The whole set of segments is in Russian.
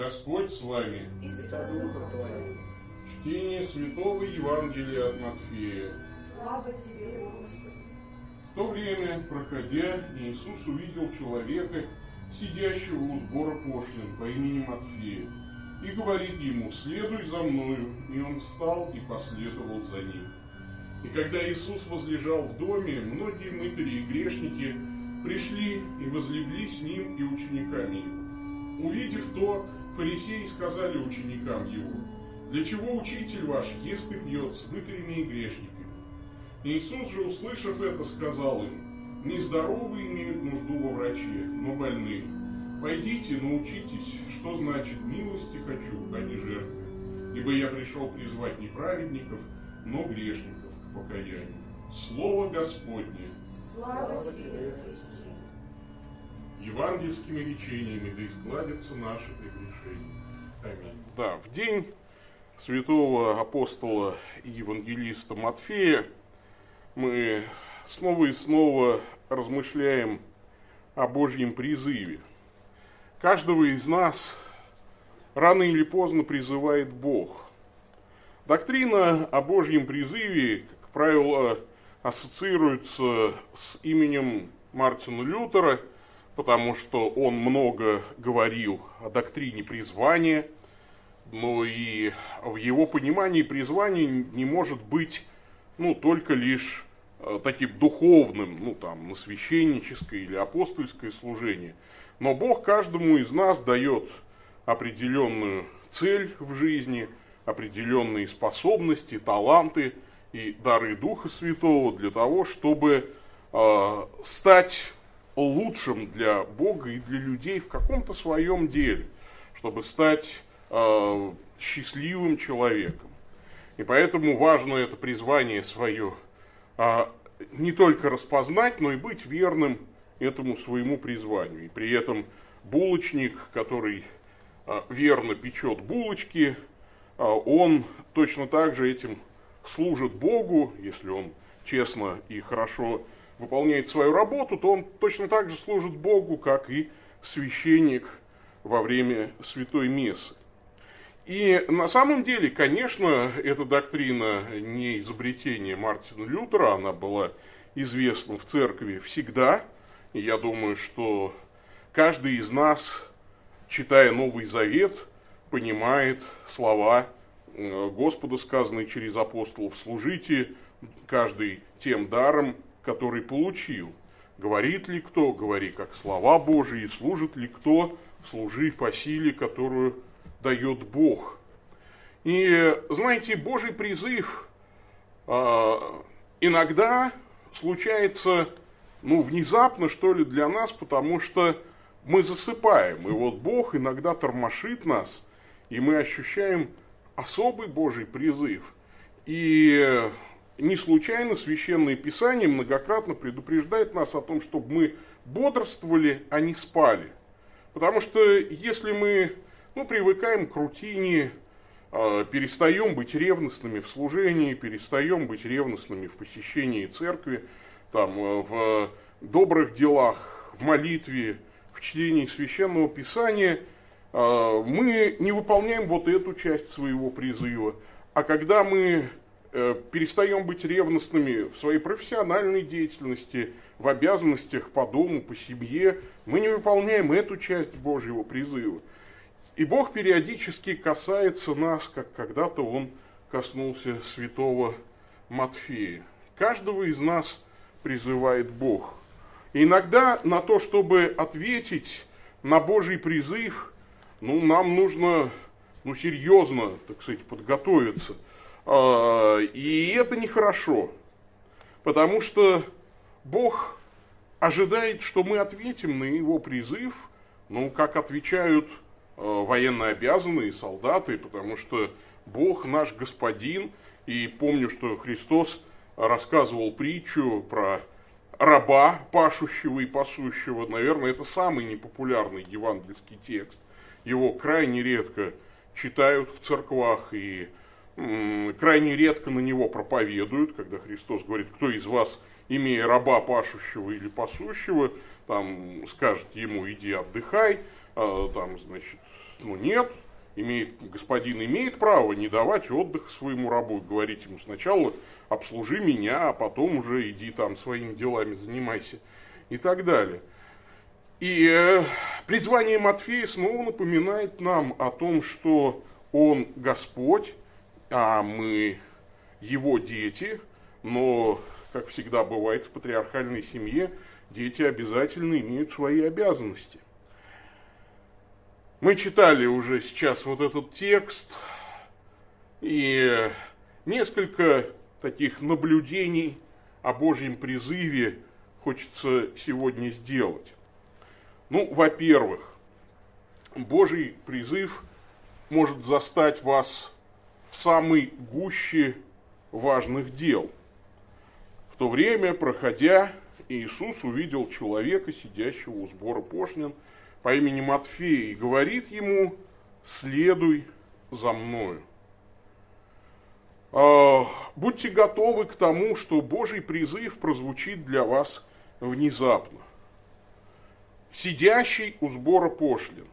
Господь с вами. и с духом твоим. Чтение Святого Евангелия от Матфея. Слава тебе, Господи. В то время, проходя, Иисус увидел человека, сидящего у сбора пошлин по имени Матфея, и говорит ему, следуй за мною, и он встал и последовал за ним. И когда Иисус возлежал в доме, многие мытари и грешники пришли и возлегли с ним и учениками его. Увидев то, фарисеи сказали ученикам его, «Для чего учитель ваш ест и пьет с мытарями и грешниками?» Иисус же, услышав это, сказал им, «Нездоровые имеют нужду во враче, но больные. Пойдите, научитесь, что значит милости хочу, а не жертвы. Ибо я пришел призвать не праведников, но грешников к покаянию». Слово Господне Слава тебе, Христе. Евангельскими речениями да изгладятся наши прегрешения. Аминь. Да, в день святого апостола и евангелиста Матфея мы снова и снова размышляем о Божьем призыве. Каждого из нас рано или поздно призывает Бог. Доктрина о Божьем призыве, как правило, ассоциируется с именем Мартина Лютера, потому что он много говорил о доктрине призвания, но и в его понимании призвание не может быть ну, только лишь э, таким духовным, ну, там, на священническое или апостольское служение. Но Бог каждому из нас дает определенную цель в жизни, определенные способности, таланты и дары Духа Святого для того, чтобы э, стать лучшим для Бога и для людей в каком-то своем деле, чтобы стать э, счастливым человеком. И поэтому важно это призвание свое а, не только распознать, но и быть верным этому своему призванию. И при этом булочник, который а, верно печет булочки, а, он точно так же этим служит Богу, если он честно и хорошо выполняет свою работу, то он точно так же служит Богу, как и священник во время святой мессы. И на самом деле, конечно, эта доктрина не изобретение Мартина Лютера, она была известна в церкви всегда. И я думаю, что каждый из нас, читая Новый Завет, понимает слова э, Господа, сказанные через апостолов, служите каждый тем даром, который получил. Говорит ли кто, говори как слова Божии, служит ли кто, служи по силе, которую дает Бог. И, знаете, Божий призыв э, иногда случается, ну, внезапно, что ли, для нас, потому что мы засыпаем. И вот Бог иногда тормошит нас, и мы ощущаем особый Божий призыв. И не случайно Священное Писание многократно предупреждает нас о том, чтобы мы бодрствовали, а не спали. Потому что если мы ну, привыкаем к рутине, э, перестаем быть ревностными в служении, перестаем быть ревностными в посещении церкви, там, э, в добрых делах, в молитве, в чтении священного писания, э, мы не выполняем вот эту часть своего призыва. А когда мы перестаем быть ревностными в своей профессиональной деятельности, в обязанностях по дому, по семье, мы не выполняем эту часть Божьего призыва. И Бог периодически касается нас, как когда-то Он коснулся святого Матфея. Каждого из нас призывает Бог. И иногда на то, чтобы ответить на Божий призыв, ну, нам нужно ну, серьезно, так сказать, подготовиться. А, и это нехорошо, потому что Бог ожидает, что мы ответим на Его призыв, ну, как отвечают Э, военно обязанные солдаты, потому что Бог наш господин. И помню, что Христос рассказывал притчу про раба, пашущего и пасущего. Наверное, это самый непопулярный евангельский текст. Его крайне редко читают в церквах и крайне редко на него проповедуют, когда Христос говорит, кто из вас, имея раба пашущего или пасущего, там скажет ему, иди отдыхай, а, там, значит, ну нет, имеет, господин имеет право не давать отдых своему рабу, говорить ему сначала обслужи меня, а потом уже иди там своими делами занимайся и так далее. И э, призвание Матфея снова напоминает нам о том, что он Господь, а мы его дети, но, как всегда бывает в патриархальной семье, дети обязательно имеют свои обязанности. Мы читали уже сейчас вот этот текст, и несколько таких наблюдений о Божьем призыве хочется сегодня сделать. Ну, во-первых, Божий призыв может застать вас в самой гуще важных дел. В то время, проходя, Иисус увидел человека, сидящего у сбора пошлин – по имени Матфея и говорит ему, следуй за мною. А, будьте готовы к тому, что Божий призыв прозвучит для вас внезапно. Сидящий у сбора пошлин.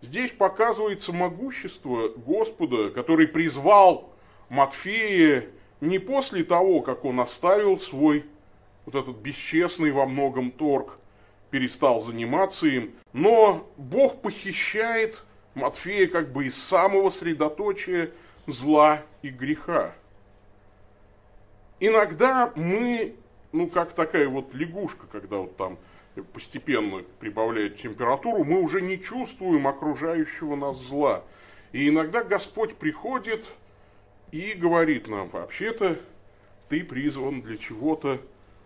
Здесь показывается могущество Господа, который призвал Матфея не после того, как он оставил свой вот этот бесчестный во многом торг перестал заниматься им. Но Бог похищает Матфея как бы из самого средоточия зла и греха. Иногда мы, ну как такая вот лягушка, когда вот там постепенно прибавляет температуру, мы уже не чувствуем окружающего нас зла. И иногда Господь приходит и говорит нам, вообще-то ты призван для чего-то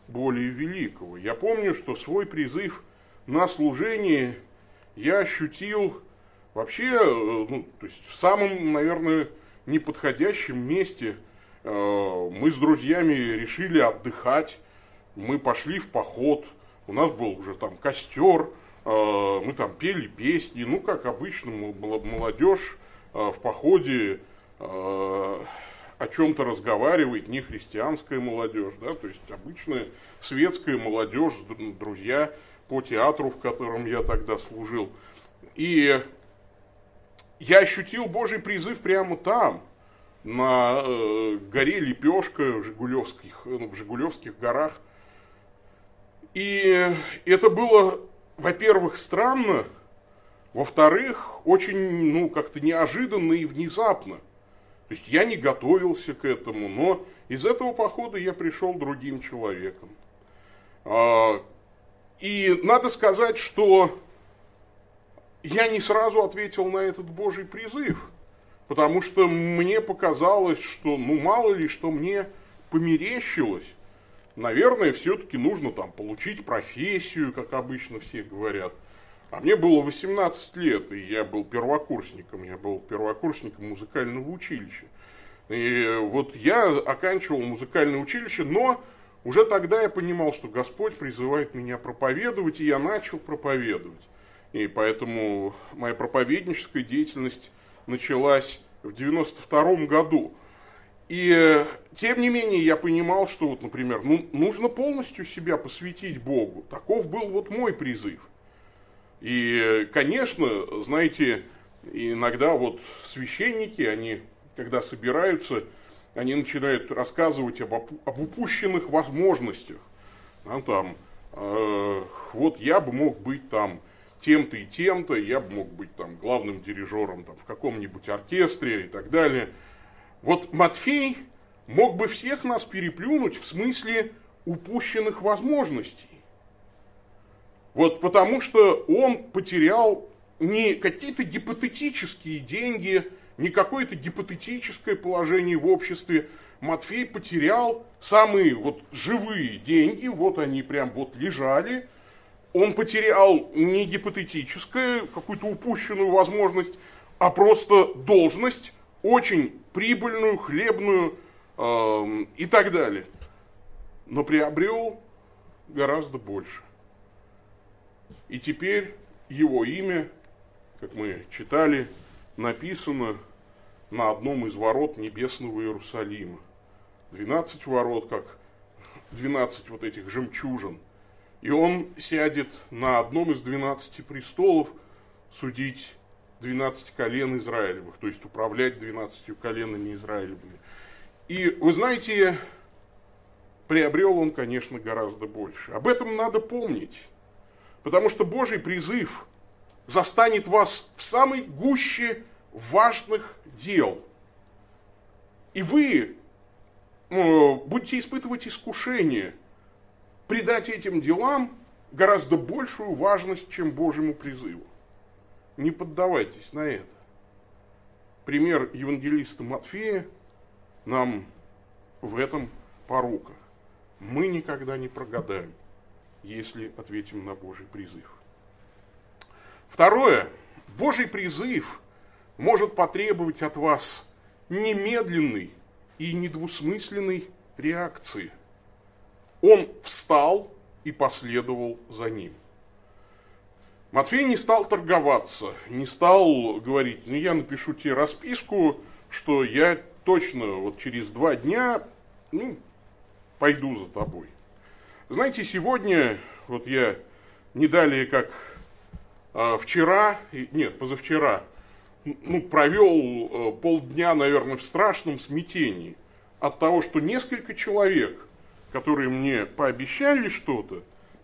более великого. Я помню, что свой призыв на служение я ощутил вообще, э, ну, то есть в самом, наверное, неподходящем месте. Э, мы с друзьями решили отдыхать, мы пошли в поход, у нас был уже там костер, э, мы там пели песни, ну, как обычно, молодежь в походе о чем-то разговаривает не христианская молодежь, да, то есть обычная светская молодежь, друзья по театру, в котором я тогда служил. И я ощутил Божий призыв прямо там, на э, горе Лепешка в Жигулевских, ну, в Жигулевских горах. И это было, во-первых, странно, во-вторых, очень, ну, как-то неожиданно и внезапно – то есть я не готовился к этому, но из этого похода я пришел другим человеком. А, и надо сказать, что я не сразу ответил на этот Божий призыв, потому что мне показалось, что ну мало ли, что мне померещилось. Наверное, все-таки нужно там получить профессию, как обычно все говорят. А мне было 18 лет, и я был первокурсником, я был первокурсником музыкального училища. И вот я оканчивал музыкальное училище, но уже тогда я понимал, что Господь призывает меня проповедовать, и я начал проповедовать. И поэтому моя проповедническая деятельность началась в 92 году. И тем не менее я понимал, что вот, например, ну, нужно полностью себя посвятить Богу. Таков был вот мой призыв. И, конечно, знаете, иногда вот священники, они, когда собираются, они начинают рассказывать об, об упущенных возможностях. А, там, э, вот я бы мог быть там тем-то и тем-то, я бы мог быть там главным дирижером там, в каком-нибудь оркестре и так далее. Вот Матфей мог бы всех нас переплюнуть в смысле упущенных возможностей. Вот потому что он потерял не какие-то гипотетические деньги, не какое-то гипотетическое положение в обществе. Матфей потерял самые вот живые деньги, вот они прям вот лежали. Он потерял не гипотетическое, какую-то упущенную возможность, а просто должность, очень прибыльную, хлебную э, и так далее. Но приобрел гораздо больше. И теперь его имя, как мы читали, написано на одном из ворот небесного Иерусалима. 12 ворот, как 12 вот этих жемчужин. И он сядет на одном из 12 престолов судить 12 колен Израилевых, то есть управлять 12 коленами Израилевыми. И вы знаете, приобрел он, конечно, гораздо больше. Об этом надо помнить, потому что Божий призыв застанет вас в самой гуще важных дел. И вы э, будете испытывать искушение придать этим делам гораздо большую важность, чем Божьему призыву. Не поддавайтесь на это. Пример евангелиста Матфея нам в этом порука. Мы никогда не прогадаем, если ответим на Божий призыв. Второе. Божий призыв может потребовать от вас немедленной и недвусмысленной реакции. Он встал и последовал за ним. Матфей не стал торговаться, не стал говорить, ну я напишу тебе расписку, что я точно вот через два дня ну, пойду за тобой. Знаете, сегодня, вот я не далее как а, вчера, нет, позавчера, ну, провел а, полдня, наверное, в страшном смятении от того, что несколько человек, которые мне пообещали что-то,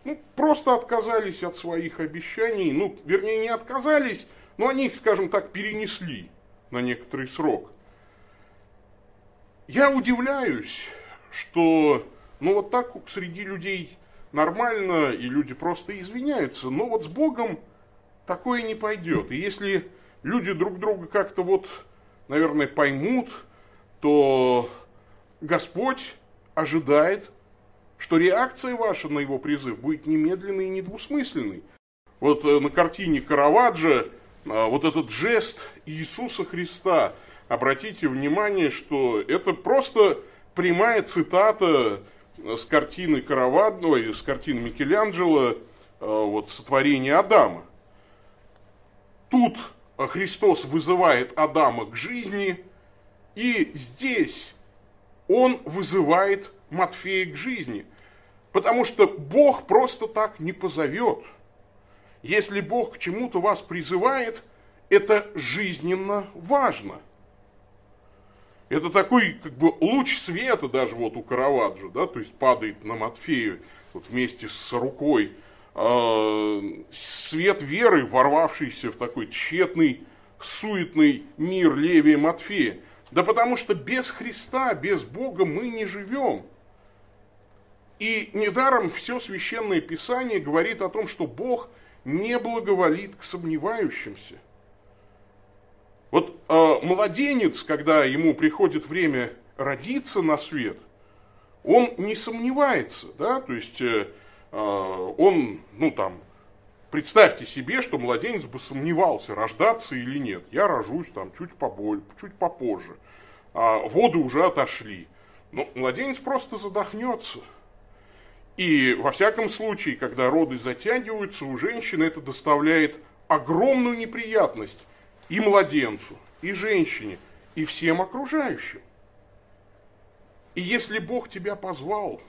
ну, просто отказались от своих обещаний, ну, вернее, не отказались, но они их, скажем так, перенесли на некоторый срок. Я удивляюсь, что, ну, вот так среди людей нормально, и люди просто извиняются, но вот с Богом такое не пойдет. И если люди друг друга как-то вот, наверное, поймут, то Господь ожидает что реакция ваша на его призыв будет немедленной и недвусмысленной. Вот э, на картине Караваджо э, вот этот жест Иисуса Христа, обратите внимание, что это просто прямая цитата э, с картины Караваджо, с картины Микеланджело, вот сотворение Адама. Тут Христос вызывает Адама к жизни, и здесь он вызывает Матфея к жизни. Потому что Бог просто так не позовет. Если Бог к чему-то вас призывает, это жизненно важно. Это такой как бы луч света даже вот у Караваджо, да, то есть падает на Матфею вот вместе с рукой. Э, свет веры, ворвавшийся в такой тщетный, суетный мир Левия Матфея. Да потому что без Христа, без Бога мы не живем. И недаром все священное писание говорит о том, что Бог не благоволит к сомневающимся. Вот э, младенец, когда ему приходит время родиться на свет, он не сомневается, да, то есть э, э он, ну там, представьте себе, что младенец бы сомневался, рождаться или нет. Я рожусь там чуть поболь, чуть попозже, а воды уже отошли. Но младенец просто задохнется – и во всяком случае, когда роды затягиваются, у женщины это доставляет огромную неприятность и младенцу, и женщине, и всем окружающим. И если Бог тебя позвал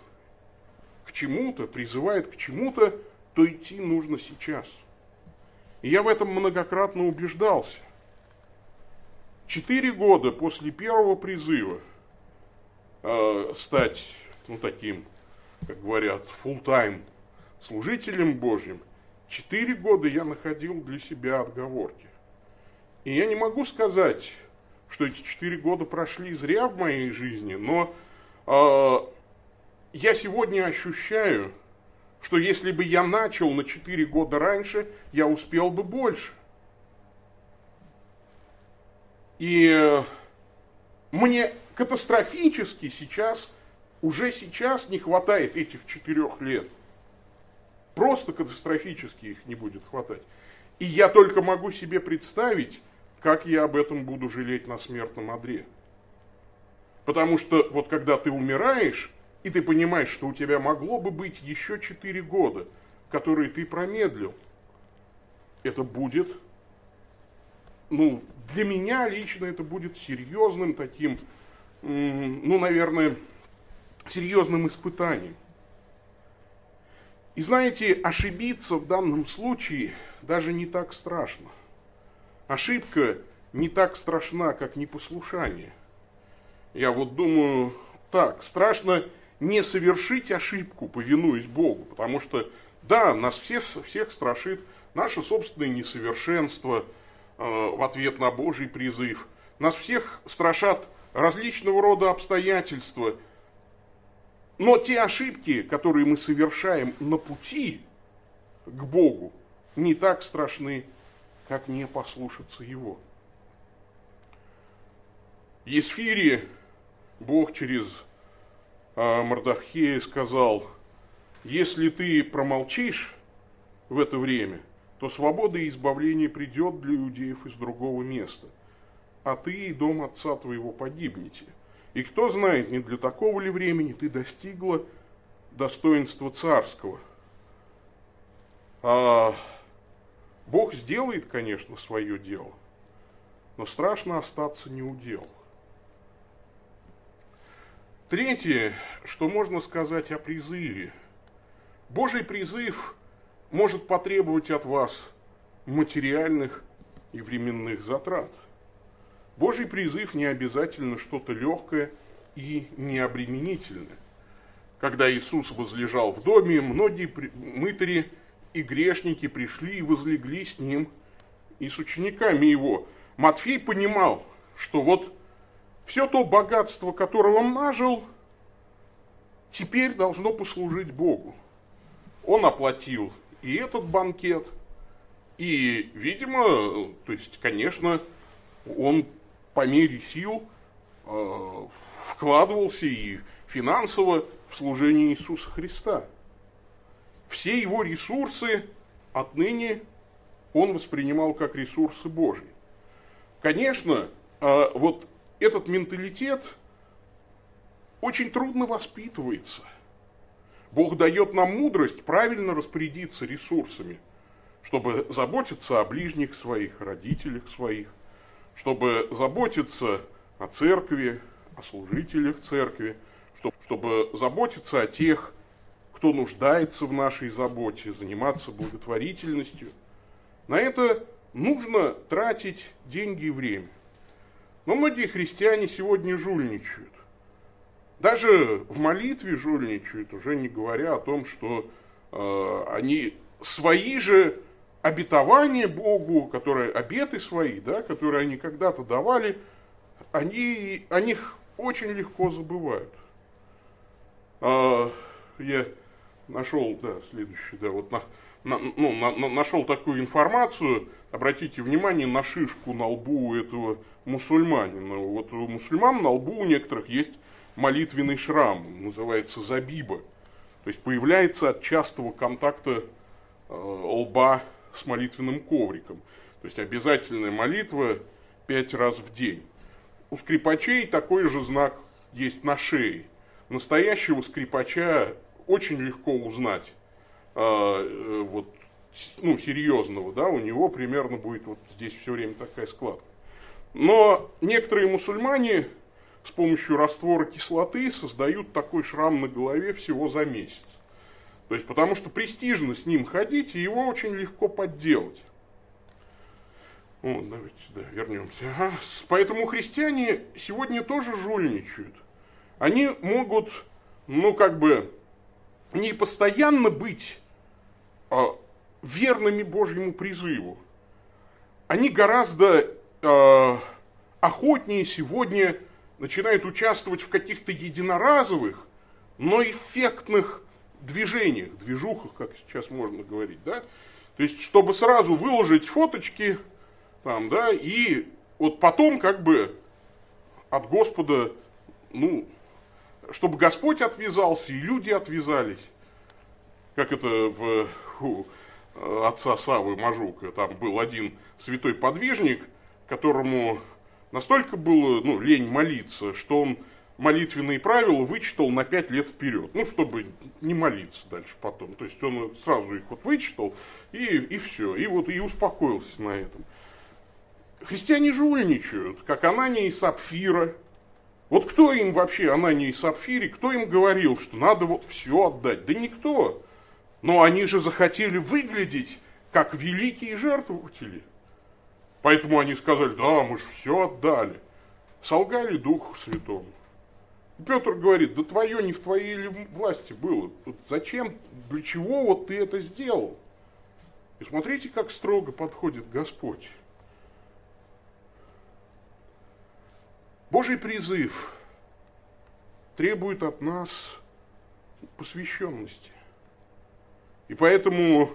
к чему-то, призывает к чему-то, то идти нужно сейчас. И я в этом многократно убеждался. Четыре года после первого призыва э, стать ну, таким как говорят, full тайм служителем Божьим, четыре года я находил для себя отговорки. И я не могу сказать, что эти четыре года прошли зря в моей жизни, но э, я сегодня ощущаю, что если бы я начал на четыре года раньше, я успел бы больше. И э, мне катастрофически сейчас уже сейчас не хватает этих четырех лет. Просто катастрофически их не будет хватать. И я только могу себе представить, как я об этом буду жалеть на смертном одре. Потому что вот когда ты умираешь, и ты понимаешь, что у тебя могло бы быть еще четыре года, которые ты промедлил, это будет, ну, для меня лично это будет серьезным таким, ну, наверное, серьезным испытанием. И знаете, ошибиться в данном случае даже не так страшно. ошибка не так страшна, как непослушание. Я вот думаю, так, страшно не совершить ошибку, повинуясь Богу, потому что, да, нас всех, всех страшит наше собственное несовершенство э, в ответ на Божий призыв. Нас всех страшат различного рода обстоятельства. Но те ошибки, которые мы совершаем на пути к Богу, не так страшны, как не послушаться Его. Есфире Бог через а, Мардахея сказал, если ты промолчишь в это время, то свобода и избавление придет для иудеев из другого места, а ты и дом отца твоего погибнете. И кто знает, не для такого ли времени ты достигла достоинства царского. А Бог сделает, конечно, свое дело, но страшно остаться не удел. Третье, что можно сказать о призыве. Божий призыв может потребовать от вас материальных и временных затрат. Божий призыв не обязательно что-то легкое и необременительное. Когда Иисус возлежал в доме, многие мытари и грешники пришли и возлегли с ним и с учениками его. Матфей понимал, что вот все то богатство, которое он нажил, теперь должно послужить Богу. Он оплатил и этот банкет, и, видимо, то есть, конечно, он по мере сил э, вкладывался и финансово в служение Иисуса Христа. Все его ресурсы отныне он воспринимал как ресурсы Божьи. Конечно, э, вот этот менталитет очень трудно воспитывается. Бог дает нам мудрость правильно распорядиться ресурсами, чтобы заботиться о ближних своих, родителях своих, чтобы заботиться о церкви, о служителях церкви, чтобы заботиться о тех, кто нуждается в нашей заботе, заниматься благотворительностью. На это нужно тратить деньги и время. Но многие христиане сегодня жульничают. Даже в молитве жульничают, уже не говоря о том, что э, они свои же обетования Богу, которые обеты свои, да, которые они когда-то давали, они о них очень легко забывают. А, я нашел, да, следующий, да, вот на, на, ну, на, на, нашел такую информацию, обратите внимание на шишку на лбу этого мусульманина. Вот у мусульман на лбу у некоторых есть молитвенный шрам, называется забиба. То есть появляется от частого контакта э, лба с молитвенным ковриком. То есть обязательная молитва пять раз в день. У скрипачей такой же знак есть на шее. Настоящего скрипача очень легко узнать. Э, э, вот, ну, серьезного, да, у него примерно будет вот здесь все время такая складка. Но некоторые мусульмане с помощью раствора кислоты создают такой шрам на голове всего за месяц. То есть, потому что престижно с ним ходить, и его очень легко подделать. Вот, давайте сюда вернемся. Ага. Поэтому христиане сегодня тоже жульничают. Они могут, ну, как бы, не постоянно быть а, верными Божьему призыву. Они гораздо э, охотнее сегодня начинают участвовать в каких-то единоразовых, но эффектных движениях, движухах, как сейчас можно говорить, да? То есть, чтобы сразу выложить фоточки, там, да, и вот потом как бы от Господа, ну, чтобы Господь отвязался и люди отвязались. Как это в у, отца Савы Мажука, там был один святой подвижник – которому настолько было ну, лень молиться, что он молитвенные правила вычитал на пять лет вперед, ну, чтобы не молиться дальше потом. То есть он сразу их вот вычитал, и, и все, и вот и успокоился на этом. Христиане жульничают, как Анания и Сапфира. Вот кто им вообще, Анания и Сапфире, кто им говорил, что надо вот все отдать? Да никто. Но они же захотели выглядеть как великие жертвователи. Поэтому они сказали, да, мы же все отдали. Солгали Духу Святому. Петр говорит, да твое не в твоей власти было. Зачем, для чего вот ты это сделал? И смотрите, как строго подходит Господь. Божий призыв требует от нас посвященности. И поэтому,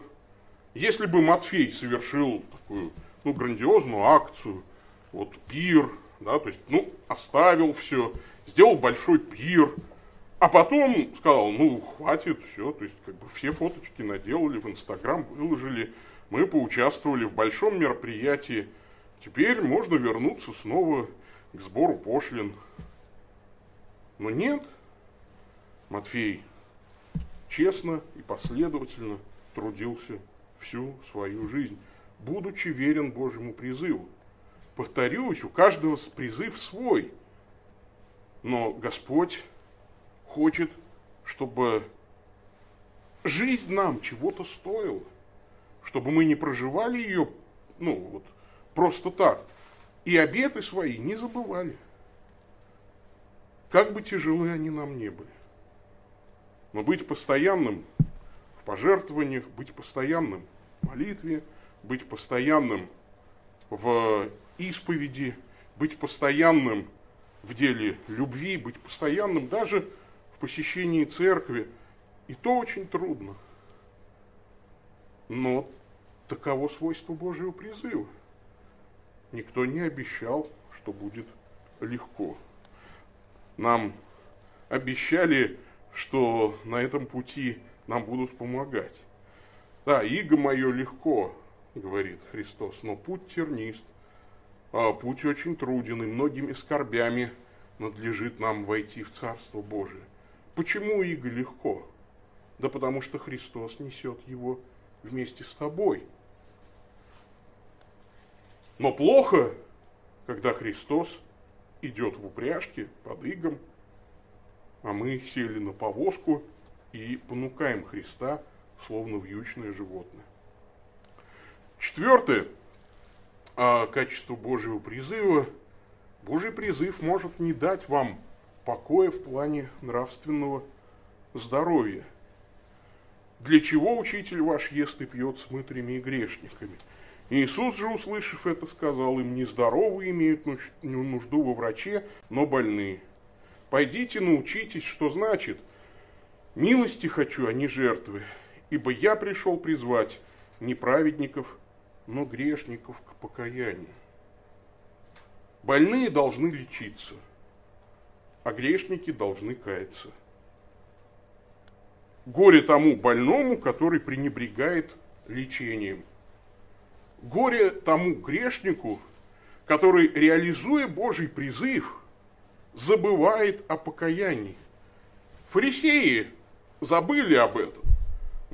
если бы Матфей совершил такую ну, грандиозную акцию, вот пир, да, то есть, ну, оставил все, сделал большой пир, а потом сказал, ну, хватит, все, то есть, как бы все фоточки наделали, в Инстаграм выложили, мы поучаствовали в большом мероприятии, теперь можно вернуться снова к сбору пошлин. Но нет, Матфей честно и последовательно трудился всю свою жизнь, будучи верен Божьему призыву. Повторюсь, у каждого призыв свой, но Господь хочет, чтобы жизнь нам чего-то стоила, чтобы мы не проживали ее, ну, вот, просто так, и обеты свои не забывали, как бы тяжелы они нам не были. Но быть постоянным в пожертвованиях, быть постоянным в молитве, быть постоянным в исповеди, быть постоянным в деле любви, быть постоянным даже в посещении церкви. И то очень трудно. Но таково свойство Божьего призыва. Никто не обещал, что будет легко. Нам обещали что на этом пути нам будут помогать. Да, иго мое легко, говорит Христос, но путь тернист, путь очень труден, и многими скорбями надлежит нам войти в Царство Божие. Почему иго легко? Да потому что Христос несет его вместе с тобой. Но плохо, когда Христос идет в упряжке под игом, а мы сели на повозку и понукаем Христа, словно вьючное животное. Четвертое а, качество Божьего призыва. Божий призыв может не дать вам покоя в плане нравственного здоровья. Для чего учитель ваш ест и пьет с мытрями и грешниками? Иисус же, услышав это, сказал им, нездоровые имеют нужду во враче, но больные. Пойдите научитесь, что значит «милости хочу, а не жертвы, ибо я пришел призвать не праведников, но грешников к покаянию». Больные должны лечиться, а грешники должны каяться. Горе тому больному, который пренебрегает лечением. Горе тому грешнику, который, реализуя Божий призыв – забывает о покаянии. Фарисеи забыли об этом.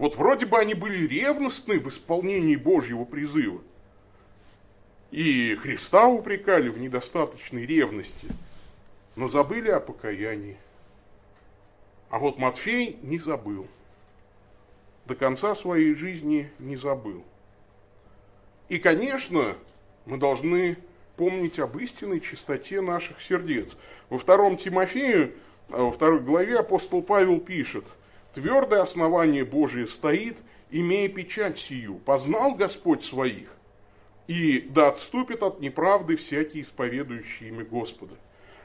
Вот вроде бы они были ревностны в исполнении Божьего призыва. И Христа упрекали в недостаточной ревности, но забыли о покаянии. А вот Матфей не забыл. До конца своей жизни не забыл. И, конечно, мы должны помнить об истинной чистоте наших сердец. Во втором Тимофею, а, во второй главе апостол Павел пишет, «Твердое основание Божие стоит, имея печать сию, познал Господь своих, и да отступит от неправды всякие исповедующие имя Господа.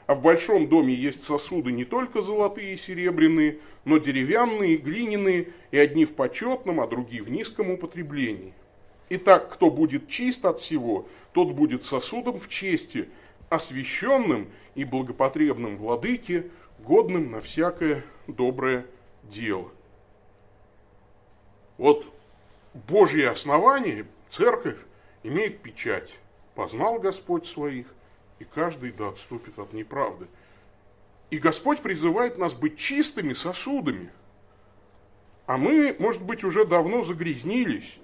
А в большом доме есть сосуды не только золотые и серебряные, но деревянные, глиняные, и одни в почетном, а другие в низком употреблении. Итак, кто будет чист от всего, тот будет сосудом в чести, освященным и благопотребным владыке, годным на всякое доброе дело. Вот Божье основание, церковь, имеет печать. Познал Господь своих, и каждый да отступит от неправды. И Господь призывает нас быть чистыми сосудами. А мы, может быть, уже давно загрязнились.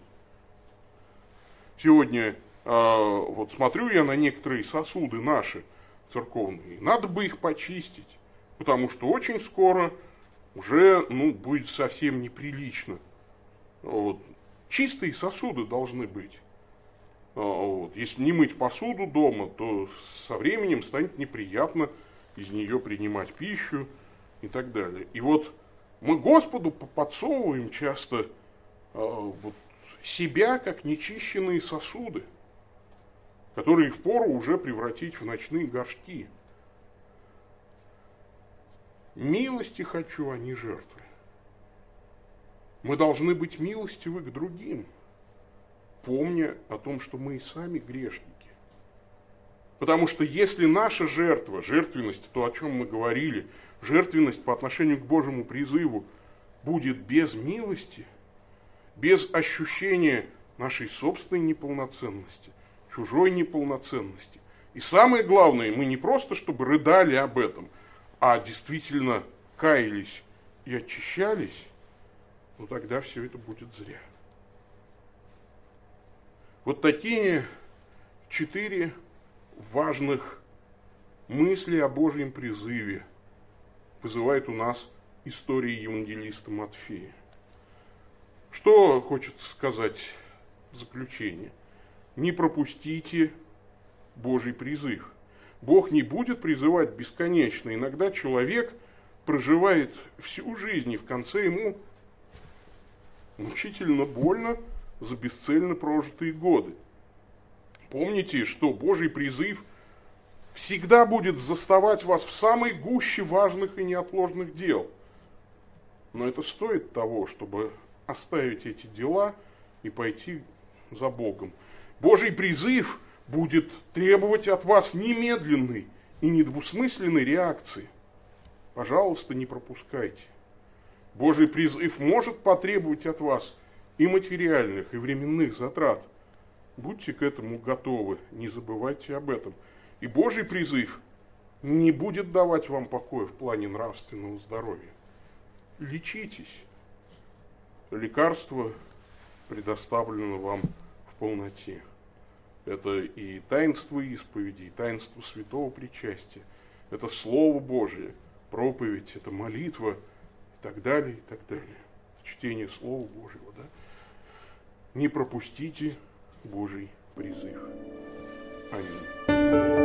Сегодня а, вот смотрю я на некоторые сосуды наши церковные, надо бы их почистить, потому что очень скоро уже ну, будет совсем неприлично. Вот. Чистые сосуды должны быть. А, вот. Если не мыть посуду дома, то со временем станет неприятно из нее принимать пищу и так далее. И вот мы Господу подсовываем часто а, вот, себя как нечищенные сосуды, которые впору уже превратить в ночные горшки. Милости хочу, а не жертвы. Мы должны быть милостивы к другим, помня о том, что мы и сами грешники. Потому что если наша жертва, жертвенность, то, о чем мы говорили, жертвенность по отношению к Божьему призыву будет без милости, без ощущения нашей собственной неполноценности, чужой неполноценности. И самое главное, мы не просто чтобы рыдали об этом, а действительно каялись и очищались, ну тогда все это будет зря. Вот такие четыре важных мысли о Божьем призыве вызывает у нас история евангелиста Матфея. Что хочет сказать в заключение? Не пропустите Божий призыв. Бог не будет призывать бесконечно. Иногда человек проживает всю жизнь, и в конце ему мучительно больно за бесцельно прожитые годы. Помните, что Божий призыв всегда будет заставать вас в самой гуще важных и неотложных дел. Но это стоит того, чтобы оставить эти дела и пойти за Богом. Божий призыв будет требовать от вас немедленной и недвусмысленной реакции. Пожалуйста, не пропускайте. Божий призыв может потребовать от вас и материальных, и временных затрат. Будьте к этому готовы, не забывайте об этом. И Божий призыв не будет давать вам покоя в плане нравственного здоровья. Лечитесь. Лекарство предоставлено вам в полноте. Это и таинство исповеди, и таинство святого причастия. Это Слово Божие, проповедь, это молитва и так далее, и так далее. Чтение Слова Божьего, да? Не пропустите Божий призыв. Аминь.